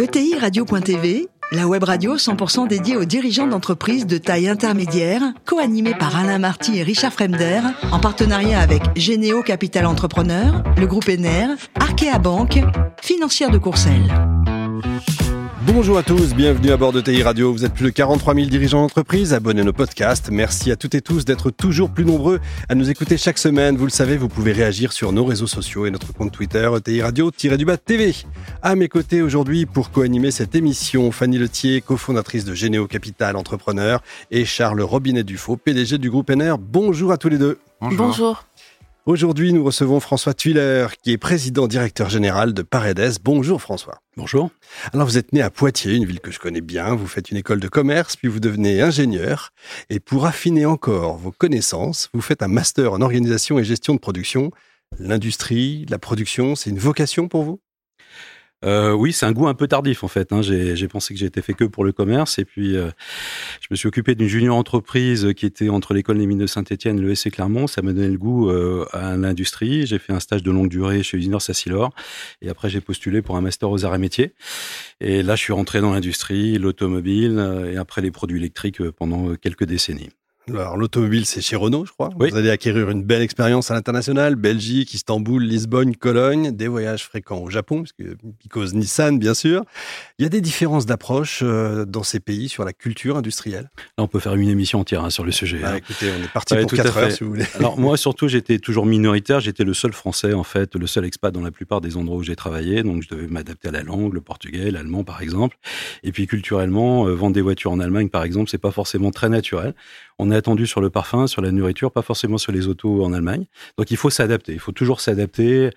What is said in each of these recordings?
ETI Radio.tv, la web radio 100% dédiée aux dirigeants d'entreprises de taille intermédiaire, co-animée par Alain Marty et Richard Fremder, en partenariat avec Généo Capital Entrepreneur, le groupe ENER, Arkea Banque, financière de Courcelles. Bonjour à tous, bienvenue à bord de TI Radio. Vous êtes plus de 43 000 dirigeants d'entreprise, abonnez nos podcasts. Merci à toutes et tous d'être toujours plus nombreux à nous écouter chaque semaine. Vous le savez, vous pouvez réagir sur nos réseaux sociaux et notre compte Twitter, TI Radio-du-bas TV. À mes côtés aujourd'hui pour co-animer cette émission, Fanny Letier, cofondatrice de Généo Capital Entrepreneur et Charles Robinet Dufaux, PDG du groupe NR. Bonjour à tous les deux. Bonjour. Bonjour. Aujourd'hui, nous recevons François Tuiler, qui est président directeur général de Paredes. Bonjour François. Bonjour. Alors vous êtes né à Poitiers, une ville que je connais bien, vous faites une école de commerce, puis vous devenez ingénieur, et pour affiner encore vos connaissances, vous faites un master en organisation et gestion de production. L'industrie, la production, c'est une vocation pour vous? Euh, oui, c'est un goût un peu tardif en fait. Hein. J'ai pensé que j'étais fait que pour le commerce et puis euh, je me suis occupé d'une junior entreprise qui était entre l'école des mines de Saint-Etienne et le SC Clermont. Ça m'a donné le goût euh, à l'industrie. J'ai fait un stage de longue durée chez Usinor Sassilor et après j'ai postulé pour un master aux arts et métiers. Et là, je suis rentré dans l'industrie, l'automobile et après les produits électriques pendant quelques décennies. Alors, l'automobile, c'est chez Renault, je crois. Vous allez acquérir une belle expérience à l'international. Belgique, Istanbul, Lisbonne, Cologne, des voyages fréquents au Japon, parce que Nissan, bien sûr. Il y a des différences d'approche euh, dans ces pays sur la culture industrielle. Là, on peut faire une émission entière hein, sur le sujet. Ah, hein. Écoutez, on est parti pour 4 heures, si vous voulez. Alors, moi, surtout, j'étais toujours minoritaire. J'étais le seul français, en fait, le seul expat dans la plupart des endroits où j'ai travaillé. Donc, je devais m'adapter à la langue, le portugais, l'allemand, par exemple. Et puis, culturellement, euh, vendre des voitures en Allemagne, par exemple, c'est pas forcément très naturel. On est attendu sur le parfum, sur la nourriture, pas forcément sur les autos en Allemagne. Donc il faut s'adapter, il faut toujours s'adapter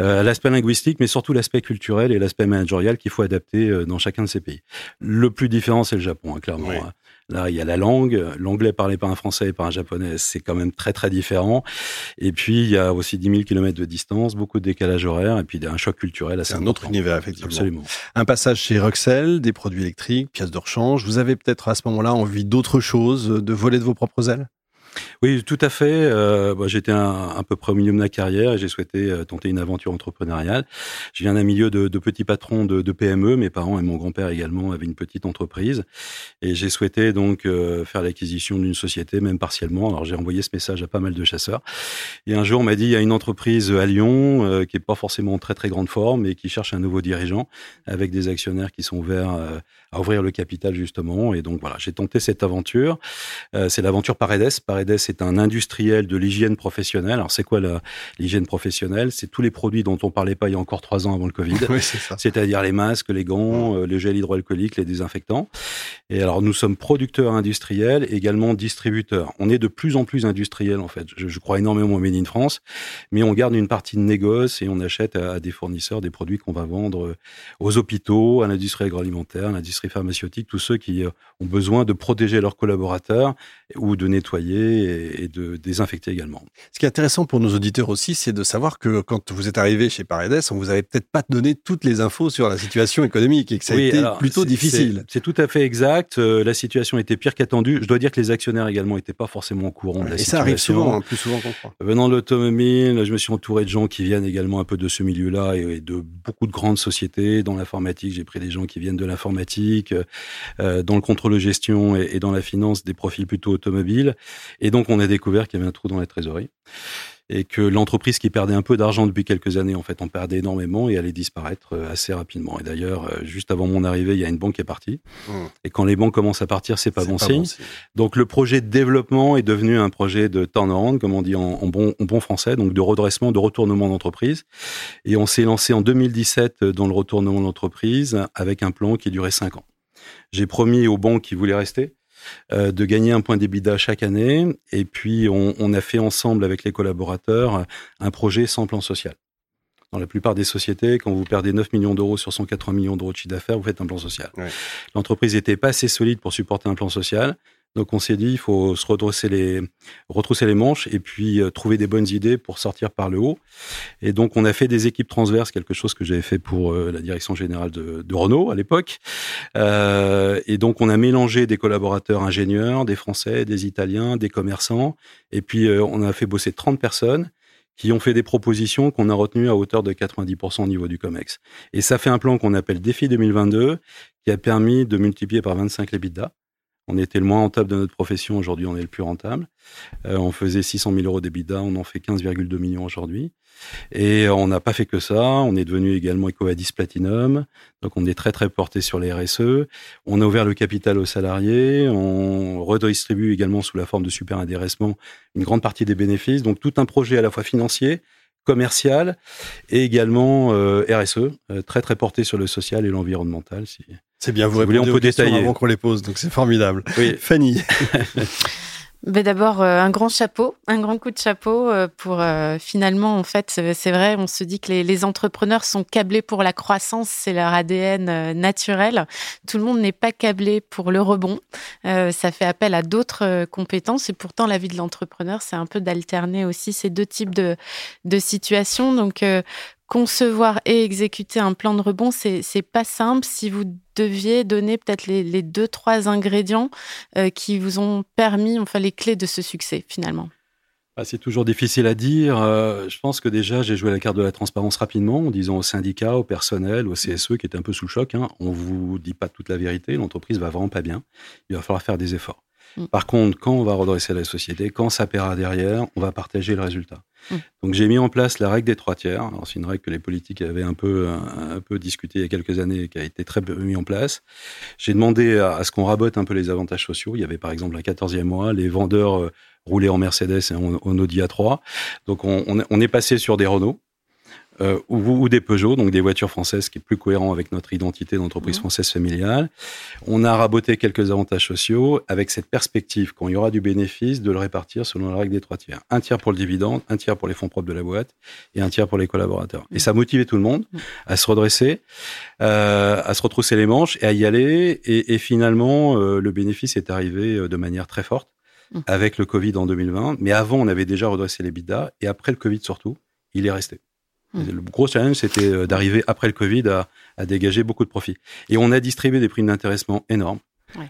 euh, l'aspect linguistique, mais surtout l'aspect culturel et l'aspect managérial qu'il faut adapter euh, dans chacun de ces pays. Le plus différent, c'est le Japon, hein, clairement. Hein. Là, il y a la langue. L'anglais parlé par un Français et par un Japonais, c'est quand même très, très différent. Et puis, il y a aussi 10 000 km de distance, beaucoup de décalage horaire, et puis un choc culturel assez C'est un autre univers, effectivement. Absolument. Un passage chez Ruxel, des produits électriques, pièces de rechange. Vous avez peut-être à ce moment-là envie d'autre chose, de voler de vos propres ailes? Oui, tout à fait. Euh, bah, J'étais un, peu près au milieu de ma carrière et j'ai souhaité euh, tenter une aventure entrepreneuriale. Je viens d'un milieu de, de, petits patrons de, de, PME. Mes parents et mon grand-père également avaient une petite entreprise et j'ai souhaité donc euh, faire l'acquisition d'une société, même partiellement. Alors j'ai envoyé ce message à pas mal de chasseurs. Et un jour, on m'a dit il y a une entreprise à Lyon euh, qui est pas forcément en très très grande forme et qui cherche un nouveau dirigeant avec des actionnaires qui sont ouverts euh, à ouvrir le capital justement. Et donc voilà, j'ai tenté cette aventure. C'est l'aventure Paredes. Paredes c'est un industriel de l'hygiène professionnelle. Alors, c'est quoi l'hygiène professionnelle? C'est tous les produits dont on parlait pas il y a encore trois ans avant le Covid. C'est-à-dire les masques, les gants, euh, les gels hydroalcooliques, les désinfectants. Et alors, nous sommes producteurs industriels, également distributeurs. On est de plus en plus industriels, en fait. Je, crois énormément au Made in France, mais on garde une partie de négoce et on achète à, des fournisseurs des produits qu'on va vendre euh, aux hôpitaux, à l'industrie agroalimentaire, à l'industrie pharmaceutique, tous ceux qui euh, ont besoin de protéger leurs collaborateurs ou de nettoyer et, de désinfecter également. Ce qui est intéressant pour nos auditeurs aussi, c'est de savoir que quand vous êtes arrivé chez Paredes, on vous avait peut-être pas donné toutes les infos sur la situation économique et que ça a été plutôt difficile. C'est tout à fait exact. Euh, la situation était pire qu'attendue. Je dois dire que les actionnaires également n'étaient pas forcément au courant de la situation. Et ça arrive souvent, hein, plus souvent qu'on croit. Venant de l'automobile, je me suis entouré de gens qui viennent également un peu de ce milieu-là et de beaucoup de grandes sociétés. Dans l'informatique, j'ai pris des gens qui viennent de l'informatique, euh, dans le contrôle de gestion et, et dans la finance, des profils plutôt automobiles. Et donc, on a découvert qu'il y avait un trou dans la trésorerie et que l'entreprise qui perdait un peu d'argent depuis quelques années, en fait, en perdait énormément et allait disparaître euh, assez rapidement. Et d'ailleurs, euh, juste avant mon arrivée, il y a une banque qui est partie. Mmh. Et quand les banques commencent à partir, c'est pas, bon, pas signe. bon signe. Donc, le projet de développement est devenu un projet de turnaround, comme on dit en, bon, en bon français, donc de redressement, de retournement d'entreprise. Et on s'est lancé en 2017 dans le retournement d'entreprise avec un plan qui durait cinq ans. J'ai promis aux banques qui voulaient rester euh, de gagner un point d'EBITDA chaque année. Et puis, on, a fait ensemble avec les collaborateurs un projet sans plan social. Dans la plupart des sociétés, quand vous perdez 9 millions d'euros sur 180 millions d'euros de chiffre d'affaires, vous faites un plan social. L'entreprise n'était pas assez solide pour supporter un plan social. Donc on s'est dit, il faut se redresser les, retrousser les manches et puis euh, trouver des bonnes idées pour sortir par le haut. Et donc on a fait des équipes transverses, quelque chose que j'avais fait pour euh, la direction générale de, de Renault à l'époque. Euh, et donc on a mélangé des collaborateurs ingénieurs, des Français, des Italiens, des commerçants. Et puis euh, on a fait bosser 30 personnes qui ont fait des propositions qu'on a retenues à hauteur de 90% au niveau du COMEX. Et ça fait un plan qu'on appelle Défi 2022, qui a permis de multiplier par 25 les bidas. On était le moins rentable de notre profession, aujourd'hui on est le plus rentable. Euh, on faisait 600 000 euros d'EBITDA, on en fait 15,2 millions aujourd'hui. Et on n'a pas fait que ça, on est devenu également EcoVadis Platinum, donc on est très très porté sur les RSE. On a ouvert le capital aux salariés, on redistribue également sous la forme de super intéressement une grande partie des bénéfices, donc tout un projet à la fois financier, commercial et également euh, RSE, euh, très très porté sur le social et l'environnemental. C'est bien, vous répondez on peut détailler avant qu'on les pose, donc c'est formidable. Oui. Fanny. Ben D'abord, euh, un grand chapeau, un grand coup de chapeau euh, pour euh, finalement, en fait, c'est vrai, on se dit que les, les, entrepreneurs sont câblés pour la croissance, c'est leur ADN naturel. Tout le monde n'est pas câblé pour le rebond. ça fait appel à d'autres compétences et pourtant, la vie de l'entrepreneur, c'est un peu d'alterner aussi ces deux types de, de situations. Donc, concevoir et exécuter un plan de rebond, c'est pas simple. Si vous deviez donner peut-être les, deux trois ingrédients euh, qui vous ont permis, enfin les clés de ce succès finalement? Ah, c'est toujours difficile à dire. Euh, je pense que déjà, j'ai joué la carte de la transparence rapidement en disant aux syndicats, au personnel, au CSE qui était un peu sous le choc, hein, on vous dit pas toute la vérité, l'entreprise va vraiment pas bien, il va falloir faire des efforts. Mm. Par contre, quand on va redresser la société, quand ça paiera derrière, on va partager le résultat. Mm. Donc j'ai mis en place la règle des trois tiers. c'est une règle que les politiques avaient un peu, un, peu discutée il y a quelques années et qui a été très peu mise en place. J'ai demandé à, ce qu'on rabote un peu les avantages sociaux. Il y avait par exemple un 14e mois, les vendeurs euh, roulaient en Mercedes et en, Audi A3. Donc on, on est passé sur des Renault euh, ou, des Peugeot, donc des voitures françaises, qui est plus cohérent avec notre identité d'entreprise mmh. française familiale. On a raboté quelques avantages sociaux avec cette perspective, quand il y aura du bénéfice, de le répartir selon la règle des trois tiers. Un tiers pour le dividende, un tiers pour les fonds propres de la boîte et un tiers pour les collaborateurs. Et mmh. ça a motivé tout le monde mmh. à se redresser, euh, à se retrousser les manches et à y aller. Et, et finalement, euh, le bénéfice est arrivé euh, de manière très forte avec le Covid en 2020. Mais avant, on avait déjà redressé les bidas et après le Covid surtout, il est resté. Le gros challenge, c'était euh, d'arriver après le Covid à, dégager beaucoup de profits. Et on a distribué des primes d'intéressement énormes.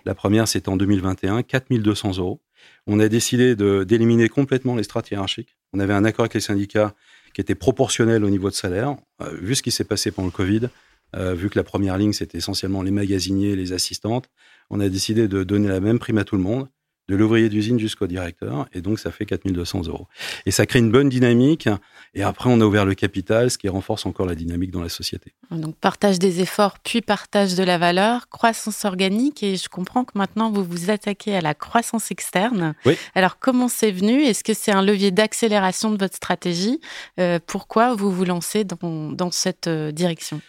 La première, c'était en 2021, 4200 euros. On a décidé d'éliminer complètement les strates hiérarchiques. On avait un accord avec les syndicats qui était proportionnel au niveau de salaire. Euh, vu ce qui s'est passé pendant le Covid, euh, vu que la première ligne, c'était essentiellement les magasiniers, les assistantes, on a décidé de donner la même prime à tout le monde de l'ouvrier d'usine jusqu'au directeur, et donc ça fait 4200 euros. Et ça crée une bonne dynamique, et après on a ouvert le capital, ce qui renforce encore la dynamique dans la société. Donc partage des efforts, puis partage de la valeur, croissance organique, et je comprends que maintenant vous vous attaquez à la croissance externe. Oui. Alors comment c'est venu? Est-ce que c'est un levier d'accélération de votre stratégie? Euh, Pourquoi vous vous lancez dans, dans cette euh, direction?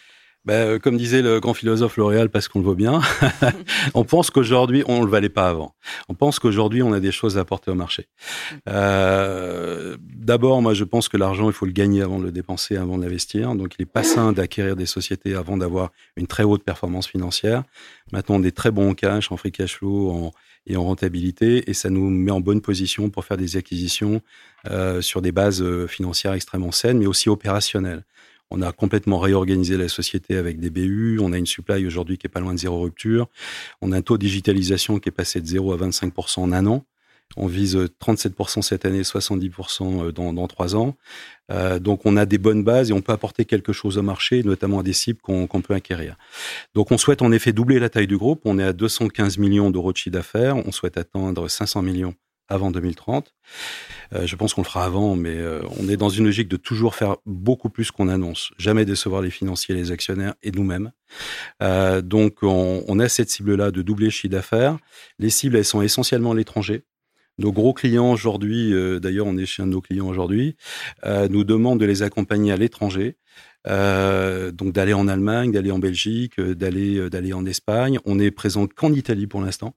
Ben, comme disait le grand philosophe L'Oréal, parce qu'on le voit bien, on pense qu'aujourd'hui, on ne le valait pas avant. On pense qu'aujourd'hui, on a des choses à apporter au marché. Euh, D'abord, moi, je pense que l'argent, il faut le gagner avant de le dépenser, avant de l'investir. Donc, il n'est pas sain d'acquérir des sociétés avant d'avoir une très haute performance financière. Maintenant, on est très bon en cash, en free cash flow en, et en rentabilité, et ça nous met en bonne position pour faire des acquisitions euh, sur des bases euh, financières extrêmement saines, mais aussi opérationnelles. On a complètement réorganisé la société avec des BU. On a une supply aujourd'hui qui est pas loin de zéro rupture. On a un taux de digitalisation qui est passé de 0 à 25% en un an. On vise 37% cette année, 70% euh, dans, dans 3 ans. Euh, donc on a des bonnes bases et on peut apporter quelque chose au marché, notamment à des cibles qu'on peut acquérir. Donc on souhaite en effet doubler la taille du groupe. On est à 215 millions d'euros de chiffre d'affaires. On souhaite atteindre 500 millions avant 2030. Euh, je pense qu'on le fera avant, mais euh, on est dans une logique de toujours faire beaucoup plus qu'on annonce, jamais décevoir les financiers, les actionnaires et nous-mêmes. Euh, donc on, on, a cette cible-là de doubler le chiffre d'affaires. Les cibles, elles sont essentiellement à l'étranger. Nos gros clients aujourd'hui, euh, d'ailleurs on est chez un de nos clients aujourd'hui, nous demandent de les accompagner à l'étranger. donc d'aller en Allemagne, d'aller en Belgique, d'aller d'aller en Espagne. On est présent qu'en Italie pour l'instant.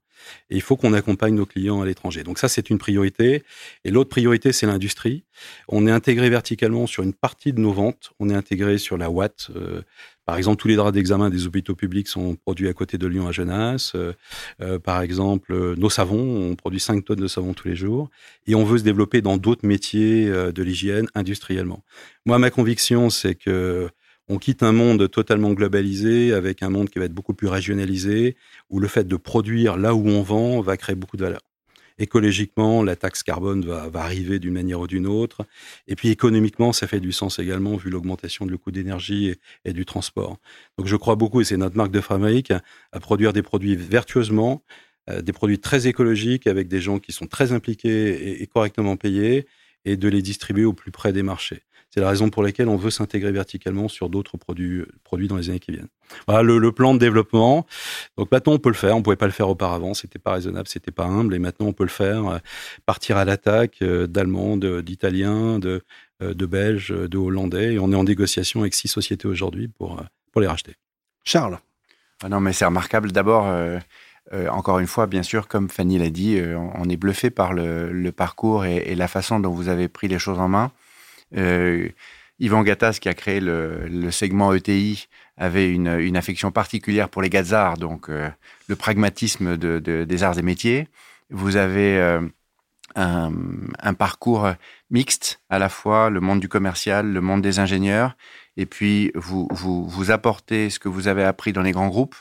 Et il faut qu'on accompagne nos clients à l'étranger. Donc ça, c'est une priorité. Et l'autre priorité, c'est l'industrie. On est intégré verticalement sur une partie de nos ventes. On est intégré sur la Watt. Euh, par exemple, tous les draps d'examen des hôpitaux publics sont produits à côté de Lyon à Genasse. Euh, euh, par exemple, nos savons, on produit 5 tonnes de savon tous les jours. Et on veut se développer dans d'autres métiers de l'hygiène industriellement. Moi, ma conviction, c'est que on quitte un monde totalement globalisé avec un monde qui va être beaucoup plus régionalisé, où le fait de produire là où on vend va créer beaucoup de valeur. Écologiquement, la taxe carbone va, arriver d'une manière ou d'une autre. Et puis économiquement, ça fait du sens également vu l'augmentation du coût d'énergie et, du transport. Donc je crois beaucoup, et c'est notre marque de fabrique, à produire des produits vertueusement, euh, des produits très écologiques avec des gens qui sont très impliqués et correctement payés, et de les distribuer au plus près des marchés. C'est la raison pour laquelle on veut s'intégrer verticalement sur d'autres produits, produits dans les années qui viennent. Voilà le, plan de développement. Donc maintenant, on peut le faire. On pouvait pas le faire auparavant. C'était pas raisonnable, c'était pas humble. Et maintenant, on peut le faire. Euh, partir à l'attaque euh, d'Allemands, d'Italiens, de, euh, de Belges, de Hollandais. Et on est en négociation avec six sociétés aujourd'hui pour, pour les racheter. Charles. Ah non, mais c'est remarquable. D'abord, encore une fois, bien sûr, comme Fanny l'a dit, on est bluffé par le, parcours et, et, la façon dont vous avez pris les choses en main. Euh, Yvan Gattas, qui a créé le, segment ETI, avait une, affection particulière pour les gazards, donc euh, le pragmatisme des arts et métiers. Vous avez euh, un, parcours mixte, à la fois le monde du commercial, le monde des ingénieurs, et puis vous, vous, vous apportez ce que vous avez appris dans les grands groupes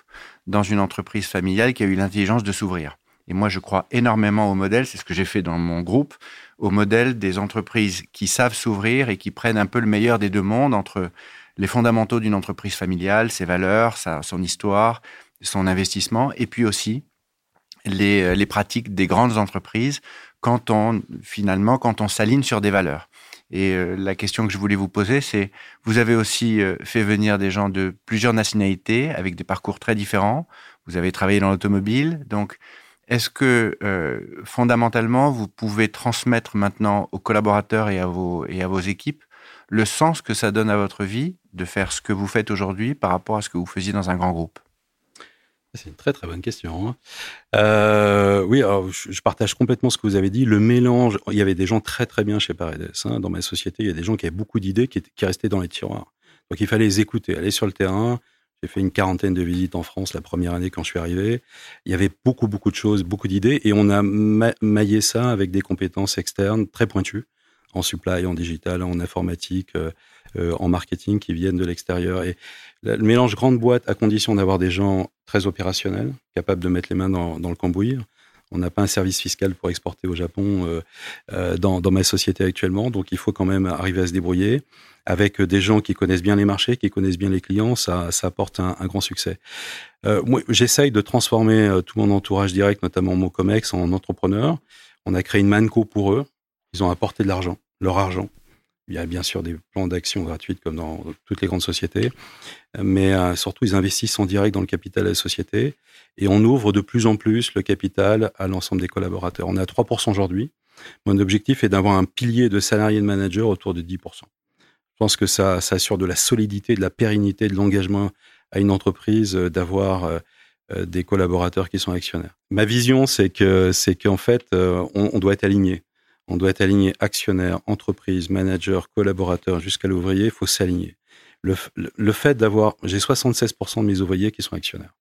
dans une entreprise familiale qui a eu l'intelligence de s'ouvrir. Et moi, je crois énormément au modèle, c'est ce que j'ai fait dans mon groupe, au modèle des entreprises qui savent s'ouvrir et qui prennent un peu le meilleur des deux mondes entre les fondamentaux d'une entreprise familiale, ses valeurs, son histoire, son investissement, et puis aussi les, euh, les pratiques des grandes entreprises quand on, finalement, quand on s'aligne sur des valeurs. Et euh, la question que je voulais vous poser, c'est, vous avez aussi euh, fait venir des gens de plusieurs nationalités avec des parcours très différents. Vous avez travaillé dans l'automobile, donc est-ce que euh, fondamentalement, vous pouvez transmettre maintenant aux collaborateurs et à, vos, et à vos équipes le sens que ça donne à votre vie de faire ce que vous faites aujourd'hui par rapport à ce que vous faisiez dans un grand groupe? C'est une très très bonne question. Hein. Euh, oui, je, partage complètement ce que vous avez dit. Le mélange, il y avait des gens très très bien chez Paredes. Hein. Dans ma société, il y a des gens qui avaient beaucoup d'idées qui, qui restaient dans les tiroirs. Donc il fallait les écouter, aller sur le terrain, j'ai fait une quarantaine de visites en France la première année quand je suis arrivé. Il y avait beaucoup, beaucoup de choses, beaucoup d'idées, et on a maillé ça avec des compétences externes très pointues, en supply, en digital, en informatique, euh, euh, en marketing, qui viennent de l'extérieur. Et le mélange grande boîte, à condition d'avoir des gens très opérationnels, capables de mettre les mains dans, dans le cambouis, on n'a pas un service fiscal pour exporter au Japon euh, euh, dans, ma société actuellement, donc il faut quand même arriver à se débrouiller. Avec des gens qui connaissent bien les marchés, qui connaissent bien les clients, ça, ça apporte un, un grand succès. Euh, moi, j'essaye de transformer euh, tout mon entourage direct, notamment mon comex, en entrepreneur. On a créé une manco pour eux. Ils ont apporté de l'argent, leur argent. Il y a bien sûr des plans d'action gratuites comme dans toutes les grandes sociétés, mais euh, surtout ils investissent en direct dans le capital de la société et on ouvre de plus en plus le capital à l'ensemble des collaborateurs. On est à 3% aujourd'hui. Mon objectif est d'avoir un pilier de salariés de managers autour de 10%. Je pense que ça, assure de la solidité, de la pérennité, de l'engagement à une entreprise euh, d'avoir euh, des collaborateurs qui sont actionnaires. Ma vision, c'est que c'est qu'en fait, on doit être aligné on doit être aligné actionnaire, entreprise, manager, collaborateur jusqu'à l'ouvrier, il faut s'aligner. Le, fait d'avoir, j'ai 76% de mes ouvriers qui sont actionnaires.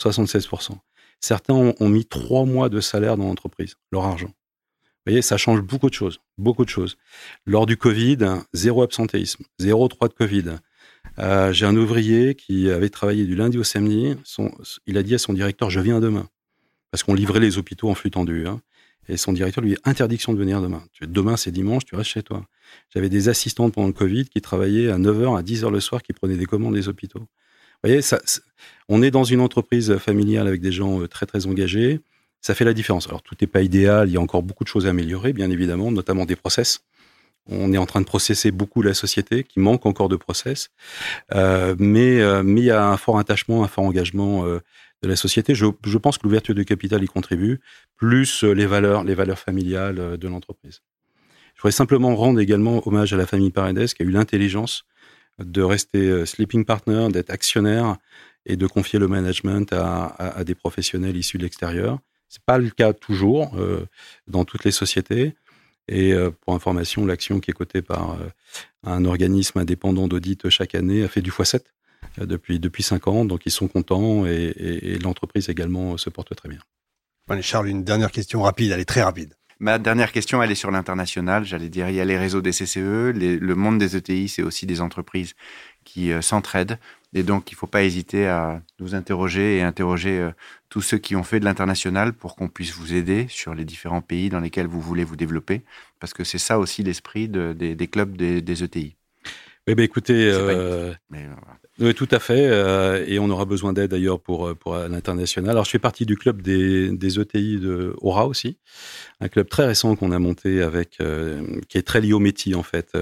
76%. Certains ont, mis trois mois de salaire dans l'entreprise, leur argent. Vous voyez, ça change beaucoup de choses, beaucoup de choses. Lors du Covid, zéro absentéisme, zéro trois de Covid. Euh, j'ai un ouvrier qui avait travaillé du lundi au samedi. il a dit à son directeur, je viens demain. Parce qu'on livrait les hôpitaux en flux tendu. Hein. Et son directeur lui dit interdiction de venir demain. Demain, c'est dimanche, tu restes chez toi. J'avais des assistantes pendant le Covid qui travaillaient à 9h, à 10h le soir, qui prenaient des commandes des hôpitaux. Vous voyez, ça, on est dans une entreprise familiale avec des gens euh, très, très engagés. Ça fait la différence. Alors, tout n'est pas idéal. Il y a encore beaucoup de choses à améliorer, bien évidemment, notamment des process. On est en train de processer beaucoup la société, qui manque encore de process. Euh, mais, euh, mais il y a un fort attachement, un fort engagement euh, de la société. Je, je pense que l'ouverture du capital y contribue, plus euh, les valeurs, les valeurs familiales euh, de l'entreprise. Je voudrais simplement rendre également hommage à la famille Paredes qui a eu l'intelligence de rester euh, sleeping partner, d'être actionnaire et de confier le management à, à, à des professionnels issus de l'extérieur. C'est pas le cas toujours euh, dans toutes les sociétés. Et euh, pour information, l'action qui est cotée par un organisme indépendant d'audit chaque année a fait du x7 depuis depuis cinq ans. Donc ils sont contents et, et, et l'entreprise également se porte très bien. Charles, une dernière question rapide, elle est très rapide. Ma dernière question, elle est sur l'international. J'allais dire, il y a les réseaux des CCE, le monde des ETI, c'est aussi des entreprises qui euh, s'entraident Et donc, il ne faut pas hésiter à nous interroger et interroger euh, tous ceux qui ont fait de l'international pour qu'on puisse vous aider sur les différents pays dans lesquels vous voulez vous développer, parce que c'est ça aussi l'esprit des, clubs des, ETI. Oui, bah écoutez, euh, oui, tout à fait. Euh, et on aura besoin d'aide d'ailleurs pour, euh, pour l'international. Alors, je fais partie du club des, des ETI de Aura aussi, un club très récent qu'on a monté avec, euh, qui est très lié au métier en fait,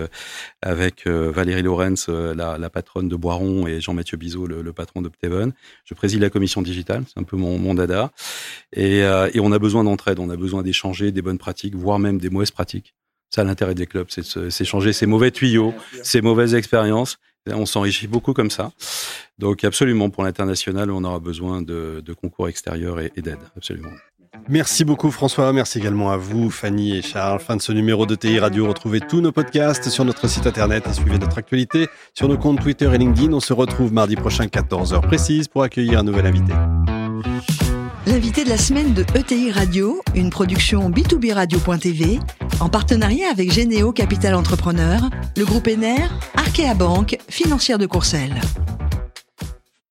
avec Valérie Lorenz, la, la, patronne de Boiron, et Jean-Mathieu Bizot, le, le, patron d'Opteven. Je préside la commission digitale, c'est un peu mon, mon dada. Et, et on a besoin d'entraide, on a besoin d'échanger des bonnes pratiques, voire même des mauvaises pratiques. Ça, l'intérêt des clubs, c'est de s'échanger ces mauvais tuyaux, ces mauvaises expériences on s'enrichit beaucoup comme ça. Donc absolument, pour l'international, on aura besoin de, concours extérieurs et, d'aide, absolument. Merci beaucoup François, merci également à vous Fanny et Charles. Fin de ce numéro de TI Radio, retrouvez tous nos podcasts sur notre site internet et suivez notre actualité sur nos comptes Twitter et LinkedIn. On se retrouve mardi prochain 14h précise pour accueillir un nouvel invité. L'invité de la semaine de ETI Radio, une production B2B Radio.tv, en partenariat avec Généo Capital Entrepreneur, le groupe ENER, Arkea Banque, financière de Courcelles.